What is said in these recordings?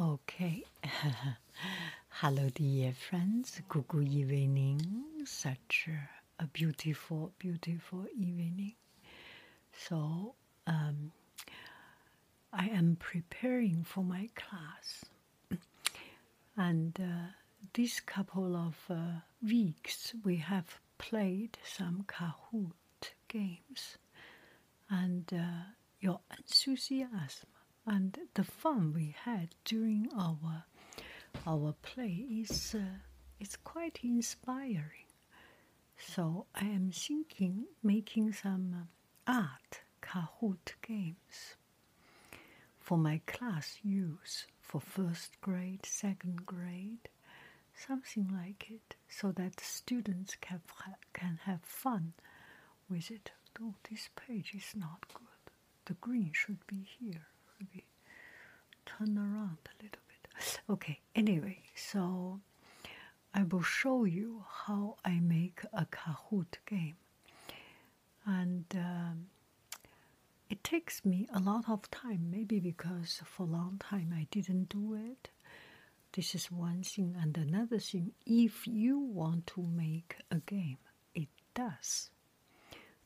Okay. Hello, dear friends. Good evening. Such a beautiful, beautiful evening. So, um, I am preparing for my class. And uh, this couple of uh, weeks, we have played some Kahoot games. And uh, your enthusiasm and the fun we had during our our play is uh, is quite inspiring. So I am thinking making some uh, art Kahoot games for my class use for first grade, second grade, something like it, so that students can can have fun with it. Oh, this page is not good. The green should be here maybe turn around a little bit. Okay, anyway, so I will show you how I make a Kahoot game. And um, it takes me a lot of time, maybe because for a long time I didn't do it. This is one thing. And another thing, if you want to make a game, it does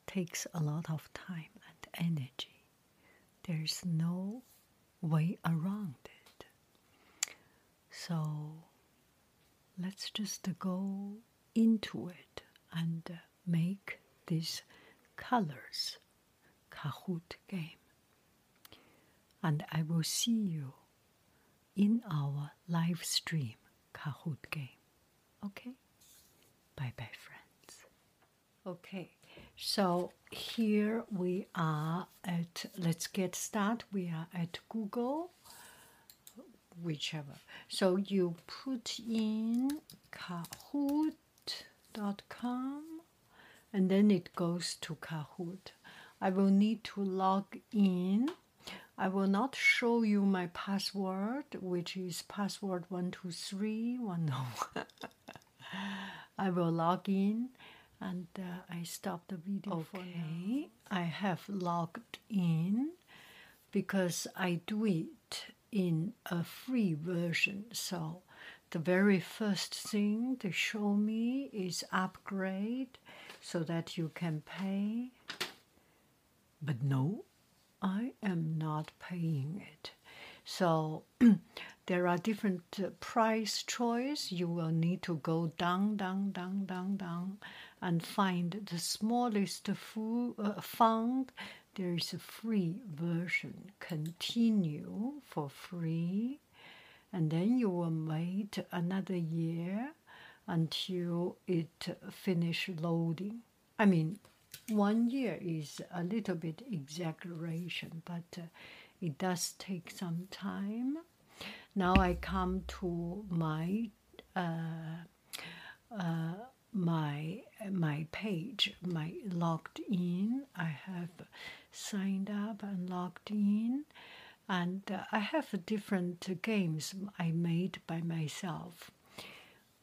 takes a lot of time and energy. There's no way around it. So let's just go into it and make this colors Kahoot game. And I will see you in our live stream Kahoot game. Okay? Bye bye, friends. Okay. So here we are at, let's get started. We are at Google, whichever. So you put in kahoot.com and then it goes to Kahoot. I will need to log in. I will not show you my password, which is password 123. No. I will log in and uh, I stopped the video okay. I have logged in because I do it in a free version. So the very first thing they show me is upgrade so that you can pay. But no, I am not paying it. So there are different uh, price choice. You will need to go down, down, down, down, down and find the smallest fu- uh, font. There is a free version. Continue for free, and then you will wait another year until it finish loading. I mean, one year is a little bit exaggeration, but uh, it does take some time. Now I come to my uh, uh, my my page, my logged in. I have signed up and logged in, and uh, I have different games I made by myself.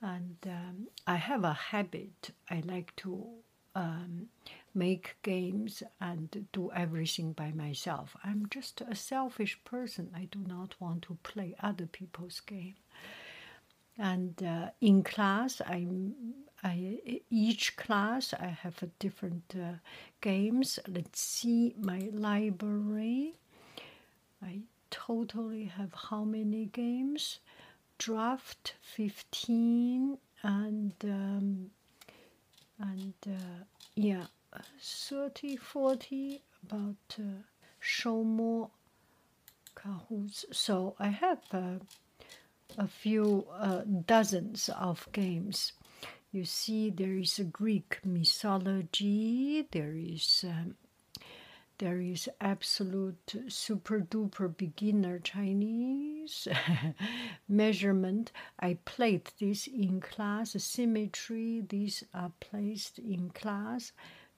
And um, I have a habit. I like to um, make games and do everything by myself. I'm just a selfish person. I do not want to play other people's game. And uh, in class, I, I each class I have a different uh, games. Let's see my library. I totally have how many games? Draft fifteen and um, and uh, yeah, 30, 40 about uh, show more Kahoots. So I have uh, a few uh, dozens of games. You see, there is a Greek mythology. There is um, there is absolute super duper beginner Chinese measurement. I played this in class. Symmetry. These are placed in class.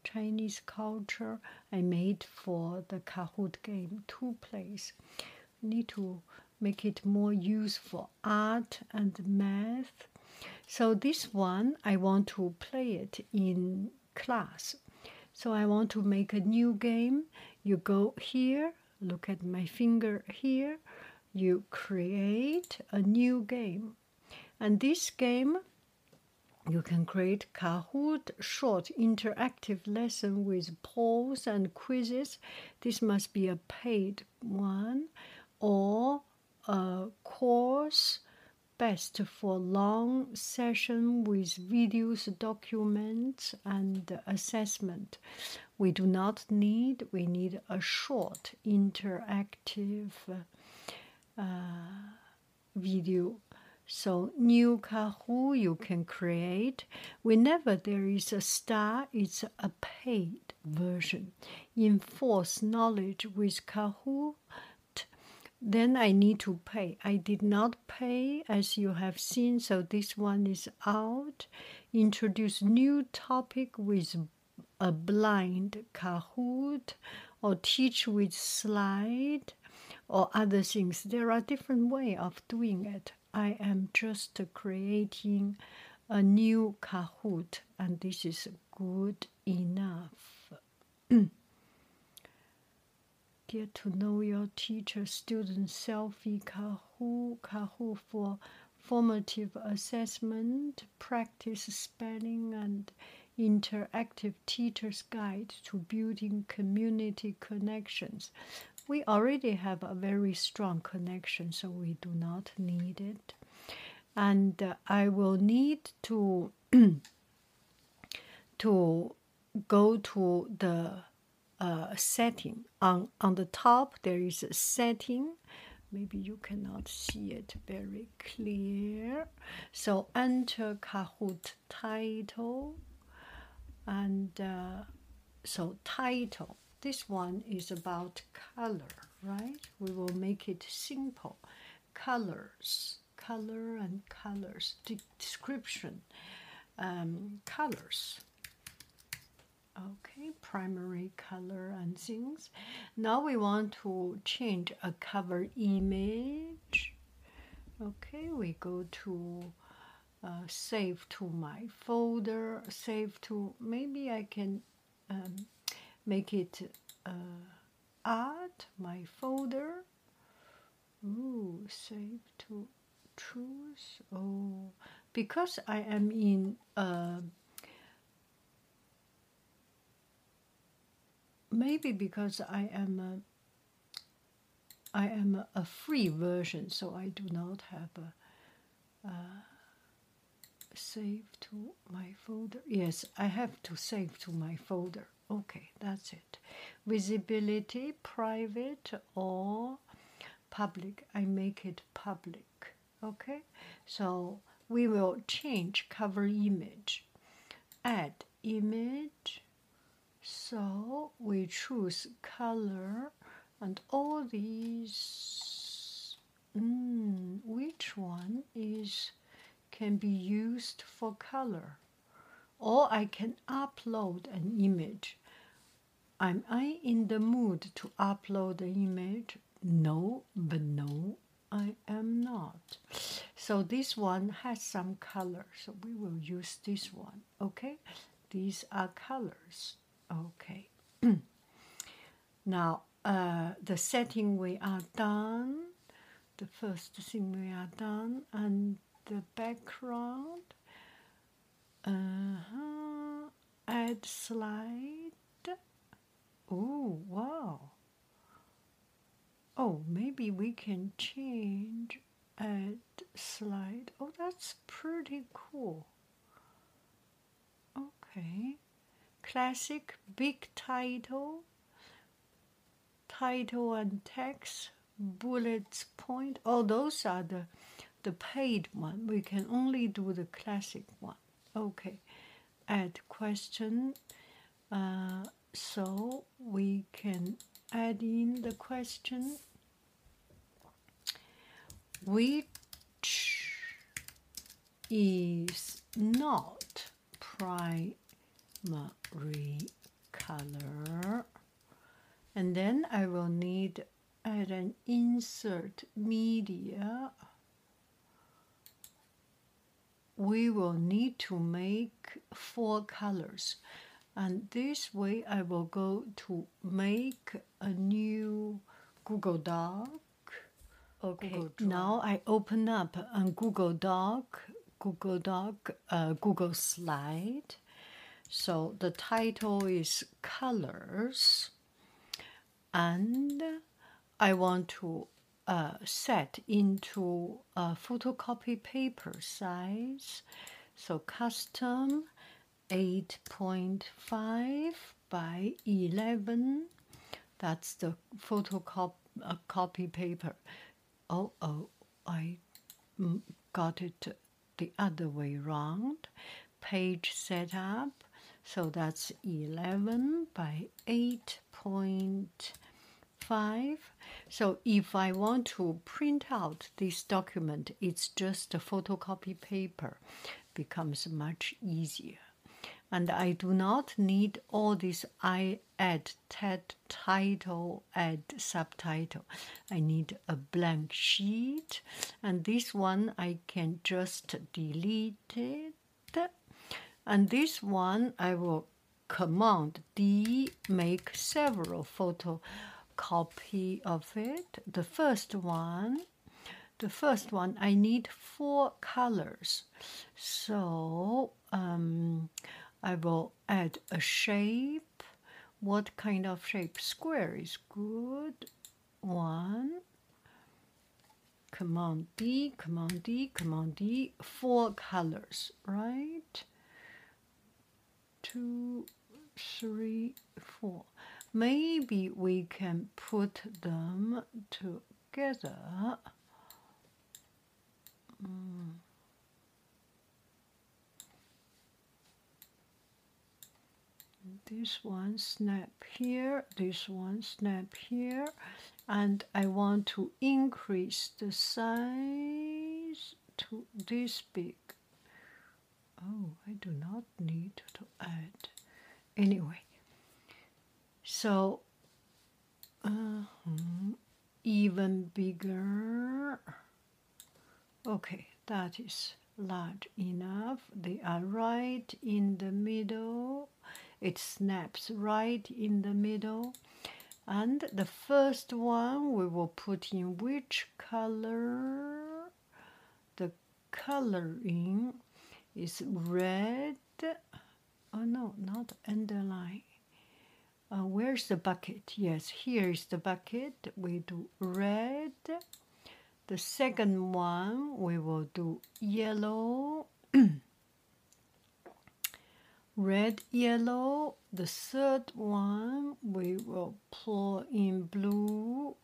Chinese culture. I made for the Kahoot game two plays. Need to make it more useful. Art and math. So this one I want to play it in class. So I want to make a new game. You go here, look at my finger here. You create a new game. And this game you can create Kahoot short interactive lesson with polls and quizzes. This must be a paid one or a course best for long session with videos, documents, and assessment. We do not need, we need a short interactive uh, video so new Kahoot you can create. Whenever there is a star, it's a paid version. Enforce knowledge with Kahoot. Then I need to pay. I did not pay as you have seen, so this one is out. Introduce new topic with a blind Kahoot or teach with slide or other things. There are different way of doing it. I am just creating a new Kahoot, and this is good enough. Get to know your teacher student selfie Kahoot, Kahoot for formative assessment, practice spelling, and interactive teacher's guide to building community connections we already have a very strong connection, so we do not need it. And uh, I will need to to go to the uh, setting on on the top. There is a setting. Maybe you cannot see it very clear. So enter Kahoot title, and uh, so title this one is about color, right? We will make it simple. Colors, color and colors, De description, um, colors. Okay, primary color and things. Now we want to change a cover image. Okay, we go to uh, save to my folder, save to, maybe I can um, make it uh, add my folder. Ooh, save to choose. Oh, because I am in uh, maybe because I am a, I am a, a free version, so I do not have a, a save to my folder. Yes, I have to save to my folder. Okay, that's it. Visibility, private or public. I make it public. Okay, so we will change cover image. Add image. So we choose color and all these. Mm, which one is can be used for color? Or I can upload an image Am I in the mood to upload the image? no, but no, I am not. So this one has some color, so we will use this one. Okay, these are colors. Okay. now uh, the setting we are done. The first thing we are done, and the background. Uh-huh. Add slide. Oh wow. Oh, maybe we can change add slide. Oh, that's pretty cool. Okay. Classic big title. Title and text, bullets point. Oh, those are the the paid one. We can only do the classic one. Okay. Add question. Uh, so we can add in the question which is not primary color and then I will need add an insert media. We will need to make four colors. And this way I will go to make a new Google Doc. Okay, now I open up on Google Doc, Google Doc, uh, Google Slide. So the title is Colors, and I want to uh, set into a photocopy paper size. So custom 8.5 by 11. That's the photocopy uh, paper oh, oh, I got it the other way round. Page setup, so that's 11 by 8.5. So if I want to print out this document, it's just a photocopy paper, becomes much easier and I do not need all this I add ted title, add subtitle. I need a blank sheet, and this one I can just delete it. And this one I will command D make several photo copy of it. The first one the first one I need four colors so um, I will add a shape. What kind of shape? Square is good. One. Command D, Command D, Command D. Four colors, right? Two, three, four. Maybe we can put them together. Mm. this one snap here, this one snap here, and I want to increase the size to this big. Oh, I do not need to add. Anyway, so uh, even bigger. Okay, that is large enough. They are right in the middle it snaps right in the middle and the first one we will put in which color the coloring is red. Oh no not underline. Uh, where's the bucket? Yes here is the bucket. We do red. The second one we will do yellow. Red, yellow. The third one we will pour in blue.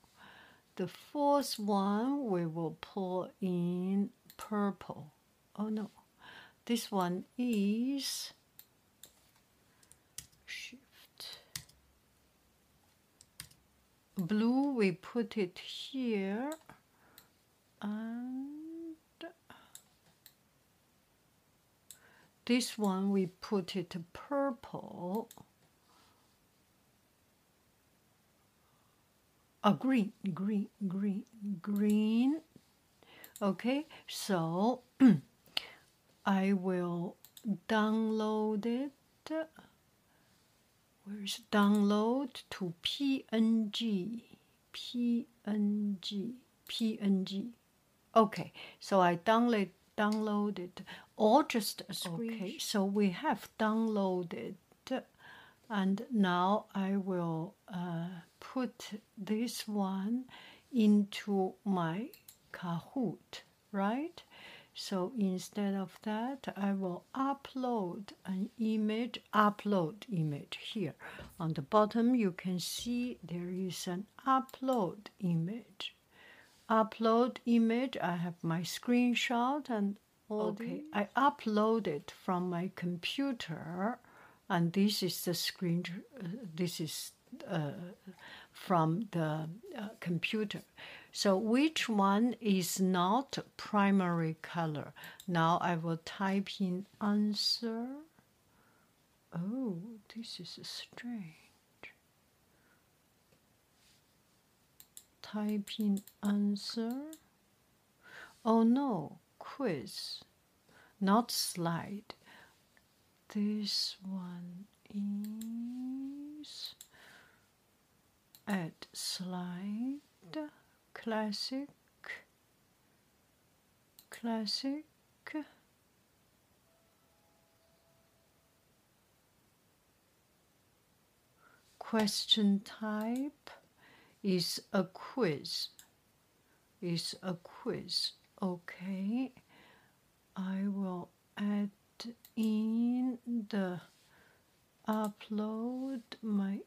The fourth one we will pour in purple. Oh no, this one is shift. Blue, we put it here. And This one we put it purple. a green, green, green, green. Okay, so I will download it. Where's download to PNG? PNG, PNG. Okay, so I download downloaded or just a screen. Okay, so we have downloaded, and now I will uh, put this one into my Kahoot, right? So instead of that, I will upload an image, upload image here. On the bottom, you can see there is an upload image. Upload image, I have my screenshot and okay, I upload it from my computer and this is the screen, uh, this is uh, from the uh, computer. So which one is not primary color? Now I will type in answer. Oh, this is strange. Type in answer. Oh no, quiz, not slide. This one is at slide classic, classic. Question type is a quiz. Is a quiz. Okay. I will add in the upload my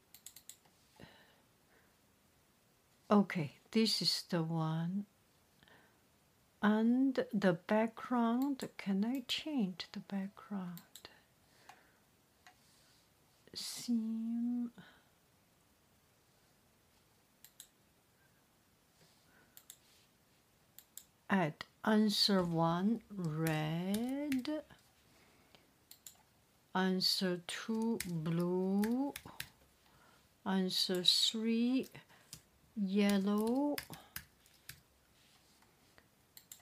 Okay, this is the one. And the background, can I change the background? Theme. Add answer 1 red, answer 2 blue, answer 3 yellow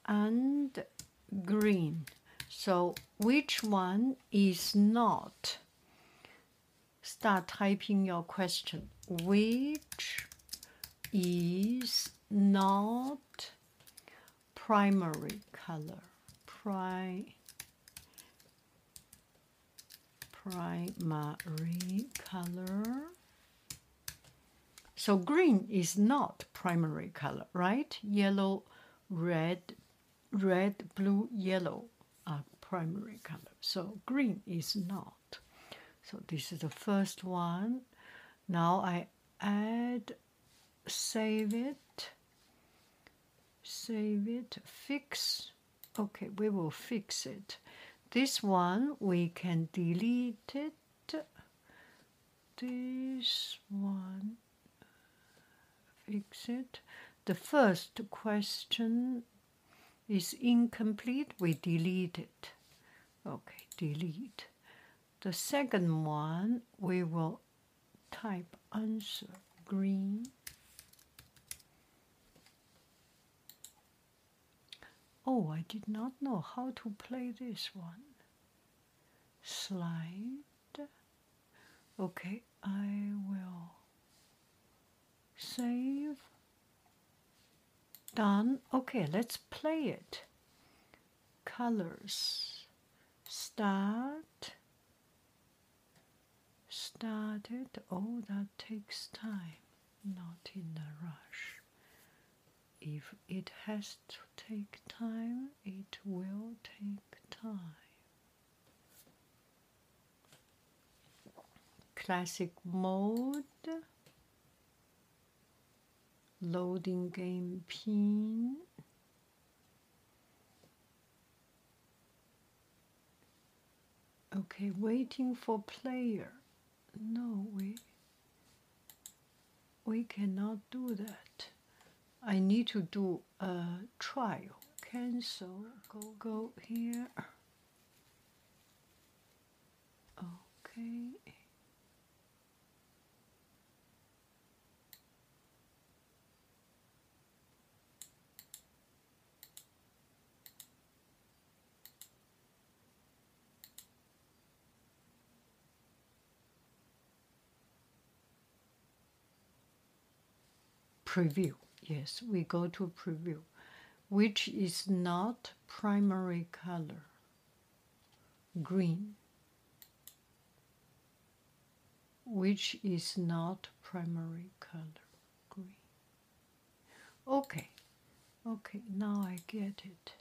and green. So which one is not? Start typing your question. Which is not primary color? Pri primary color so green is not primary color, right? Yellow, red, red, blue, yellow are primary color. So green is not. So this is the first one. Now I add, save it, save it, fix. Okay, we will fix it. This one we can delete it. This one exit. The first question is incomplete, we delete it. Okay, delete. The second one, we will type answer green. Oh, I did not know how to play this one. Slide. Okay, I will Save. Done. Okay, let's play it. Colors. Start. Started. Oh, that takes time. Not in a rush. If it has to take time, it will take time. Classic mode loading game pin. Okay waiting for player. No we we cannot do that. I need to do a trial. Cancel go go here. Okay preview. Yes, we go to preview, which is not primary color. Green, which is not primary color. Green. Okay, okay, now I get it.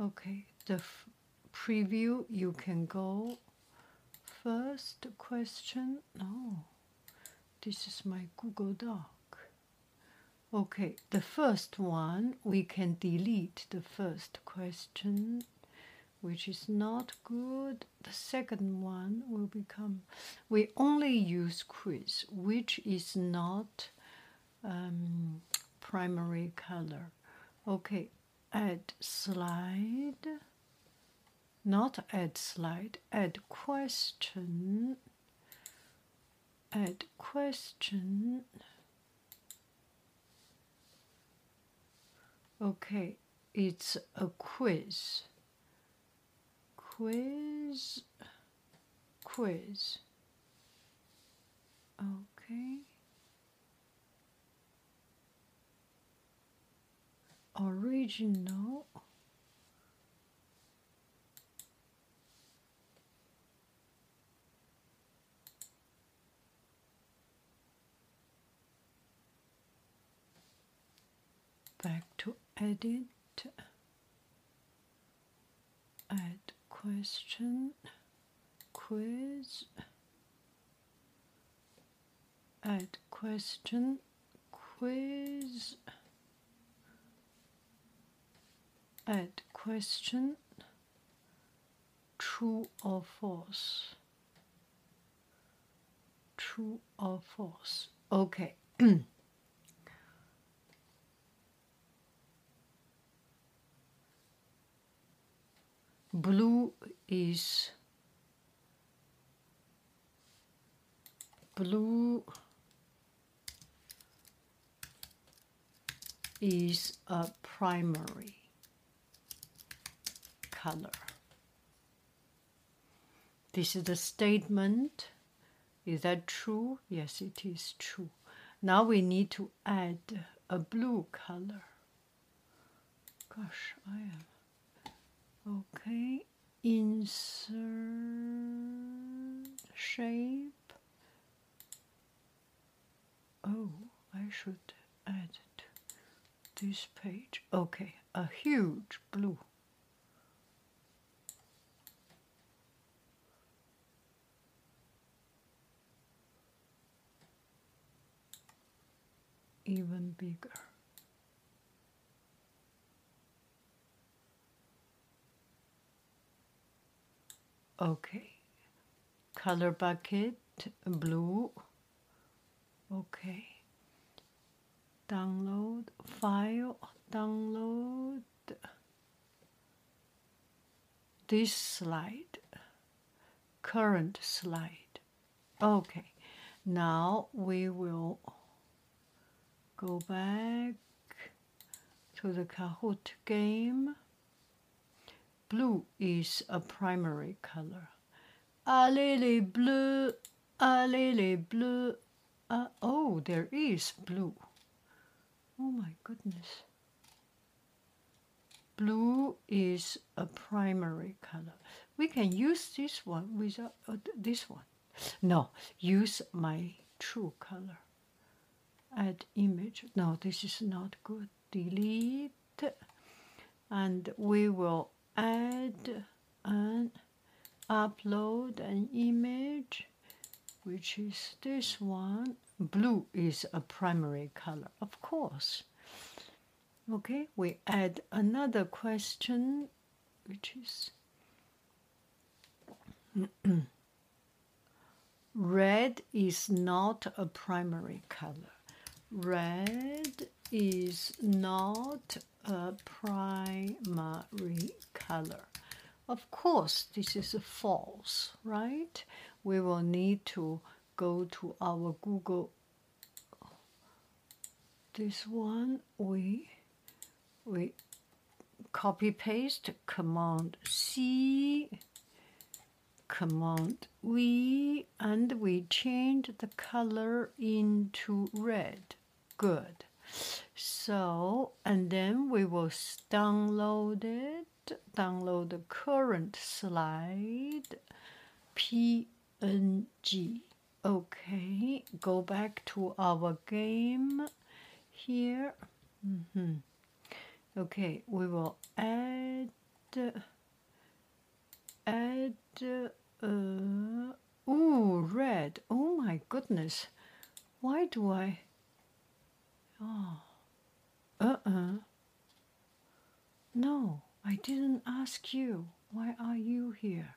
Okay, the preview you can go first question. No, this is my Google Doc. Okay, the first one we can delete the first question, which is not good. The second one will become we only use quiz, which is not um, primary color. Okay, add slide. Not add slide, add question. Add question. Okay, it's a quiz. Quiz. Quiz. Okay. Original. back to edit add question quiz add question quiz add question true or false? True or false? Okay blue is blue is a primary color. This is the statement. Is that true? Yes, it is true. Now we need to add a blue color. Gosh, I am Okay, insert shape. Oh, I should add to this page. Okay, a huge blue. Even bigger. Okay. Color bucket, blue. Okay. Download file, download this slide, current slide. Okay. Now we will go back to the Kahoot game. Blue is a primary color. Allez bleu, allez bleu. Uh, oh, there is blue. Oh my goodness. Blue is a primary color. We can use this one without uh, this one. No, use my true color. Add image. No, this is not good. Delete. And we will add and upload an image which is this one. Blue is a primary color of course. Okay we add another question which is red is not a primary color. Red is not a primary color. Of course, this is a false, right? We will need to go to our Google. This one we we copy paste command C command V and we change the color into red good. So, and then we will download it, download the current slide, PNG. Okay, go back to our game here. Mm -hmm. Okay, we will add add uh ooh red. Oh my goodness. Why do I Oh uh-uh. No, I didn't ask you. Why are you here?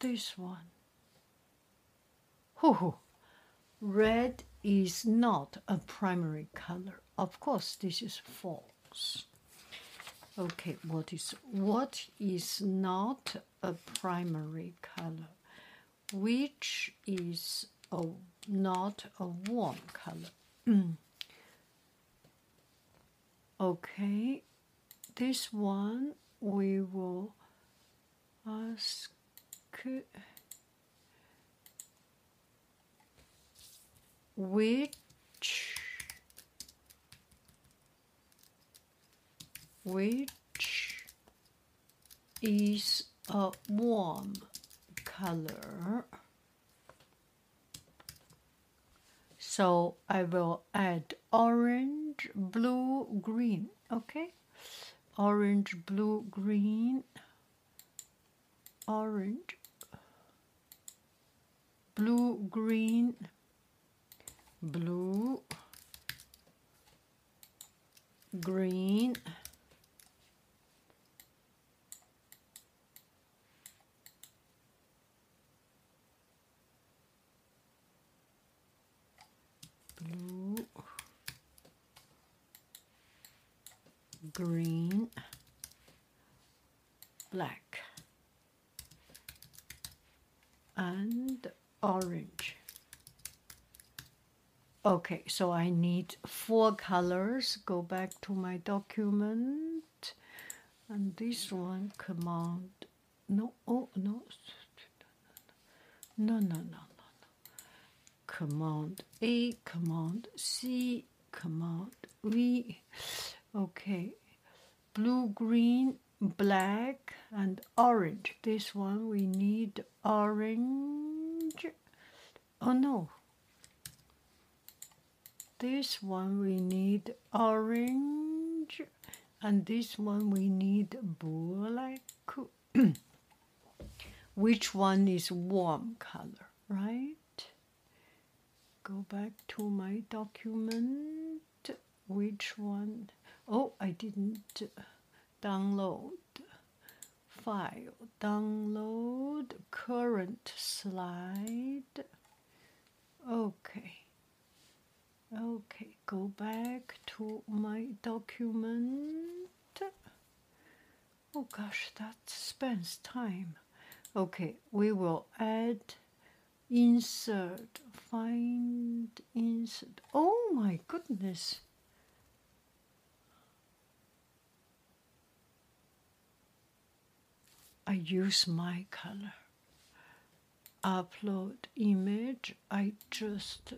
This one. Hoo Red is not a primary color. Of course, this is false. Okay, what is what is not a primary color? Which is a not a warm color? okay, this one we will ask which which is a warm color. So I will add orange, blue, green, okay? Orange, blue, green, orange, blue, green, blue, green, blue, green, black, and orange. Okay, so I need four colors. Go back to my document. And this one, command, no, oh, no, no, no, no, no, no. Command A, command C, command V. Okay, blue, green, black, and orange. This one we need orange. Oh no, this one we need orange and this one we need black which one is warm color right go back to my document. Which one? Oh i didn't download file. Download current slide. Okay. Okay, go back to my document. Oh gosh, that spends time. Okay, we will add insert, find insert. Oh my goodness. I use my color. Upload image. I just